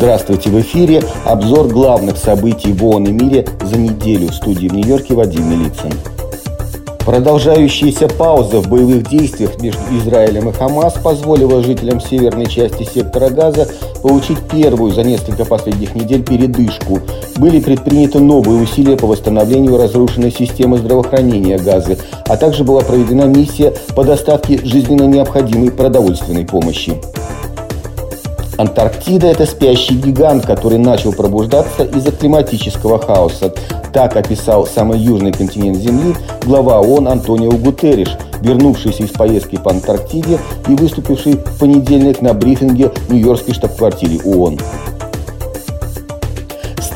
Здравствуйте, в эфире обзор главных событий в ООН и мире за неделю в студии в Нью-Йорке Вадим Милицын. Продолжающаяся пауза в боевых действиях между Израилем и Хамас позволила жителям северной части сектора Газа получить первую за несколько последних недель передышку. Были предприняты новые усилия по восстановлению разрушенной системы здравоохранения Газы, а также была проведена миссия по доставке жизненно необходимой продовольственной помощи. Антарктида – это спящий гигант, который начал пробуждаться из-за климатического хаоса. Так описал самый южный континент Земли глава ООН Антонио Гутерриш, вернувшийся из поездки по Антарктиде и выступивший в понедельник на брифинге в Нью-Йоркской штаб-квартире ООН.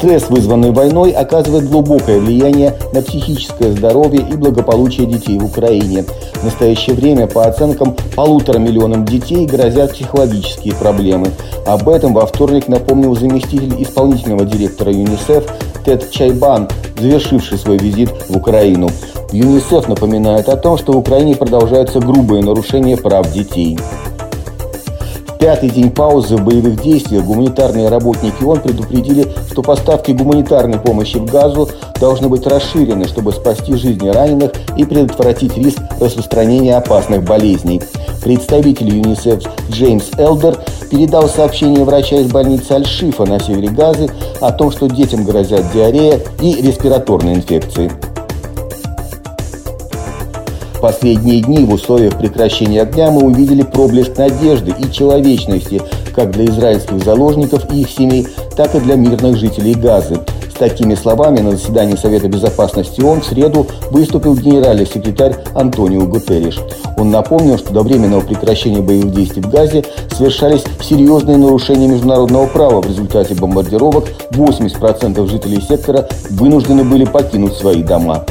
Стресс, вызванный войной, оказывает глубокое влияние на психическое здоровье и благополучие детей в Украине. В настоящее время, по оценкам, полутора миллионам детей грозят психологические проблемы. Об этом во вторник напомнил заместитель исполнительного директора ЮНИСЕФ Тед Чайбан, завершивший свой визит в Украину. ЮНИСЕФ напоминает о том, что в Украине продолжаются грубые нарушения прав детей пятый день паузы в боевых действиях гуманитарные работники ООН предупредили, что поставки гуманитарной помощи в Газу должны быть расширены, чтобы спасти жизни раненых и предотвратить риск распространения опасных болезней. Представитель ЮНИСЕФ Джеймс Элдер передал сообщение врача из больницы Аль-Шифа на севере Газы о том, что детям грозят диарея и респираторные инфекции последние дни в условиях прекращения огня мы увидели проблеск надежды и человечности как для израильских заложников и их семей, так и для мирных жителей Газы. С такими словами на заседании Совета Безопасности ООН в среду выступил генеральный секретарь Антонио Гутерриш. Он напомнил, что до временного прекращения боевых действий в Газе совершались серьезные нарушения международного права. В результате бомбардировок 80% жителей сектора вынуждены были покинуть свои дома.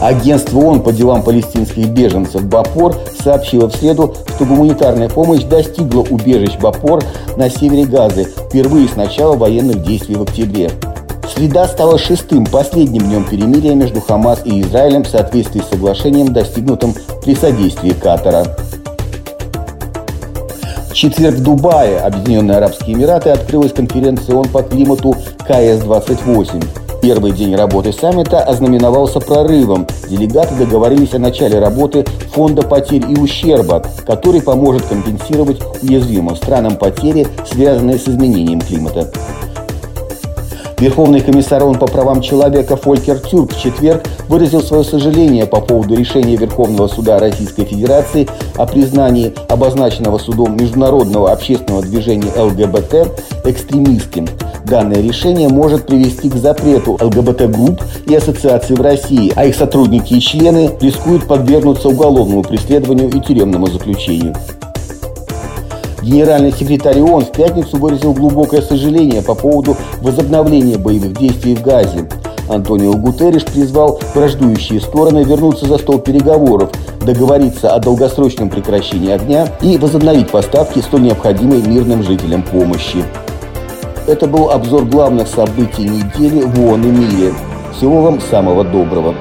Агентство ООН по делам палестинских беженцев БАПОР сообщило в среду, что гуманитарная помощь достигла убежищ БАПОР на севере Газы впервые с начала военных действий в октябре. Среда стала шестым, последним днем перемирия между Хамас и Израилем в соответствии с соглашением, достигнутым при содействии Катара. В четверг в Дубае Объединенные Арабские Эмираты открылась конференция ООН по климату КС-28. Первый день работы саммита ознаменовался прорывом. Делегаты договорились о начале работы фонда потерь и ущерба, который поможет компенсировать уязвимым странам потери, связанные с изменением климата. Верховный комиссар ООН по правам человека Фолькер Тюрк в четверг выразил свое сожаление по поводу решения Верховного суда Российской Федерации о признании обозначенного судом международного общественного движения ЛГБТ экстремистским. Данное решение может привести к запрету ЛГБТ-групп и ассоциаций в России, а их сотрудники и члены рискуют подвергнуться уголовному преследованию и тюремному заключению. Генеральный секретарь ООН в пятницу выразил глубокое сожаление по поводу возобновления боевых действий в Газе. Антонио Гутерриш призвал враждующие стороны вернуться за стол переговоров, договориться о долгосрочном прекращении огня и возобновить поставки столь необходимой мирным жителям помощи. Это был обзор главных событий недели в ООН и мире. Всего вам самого доброго.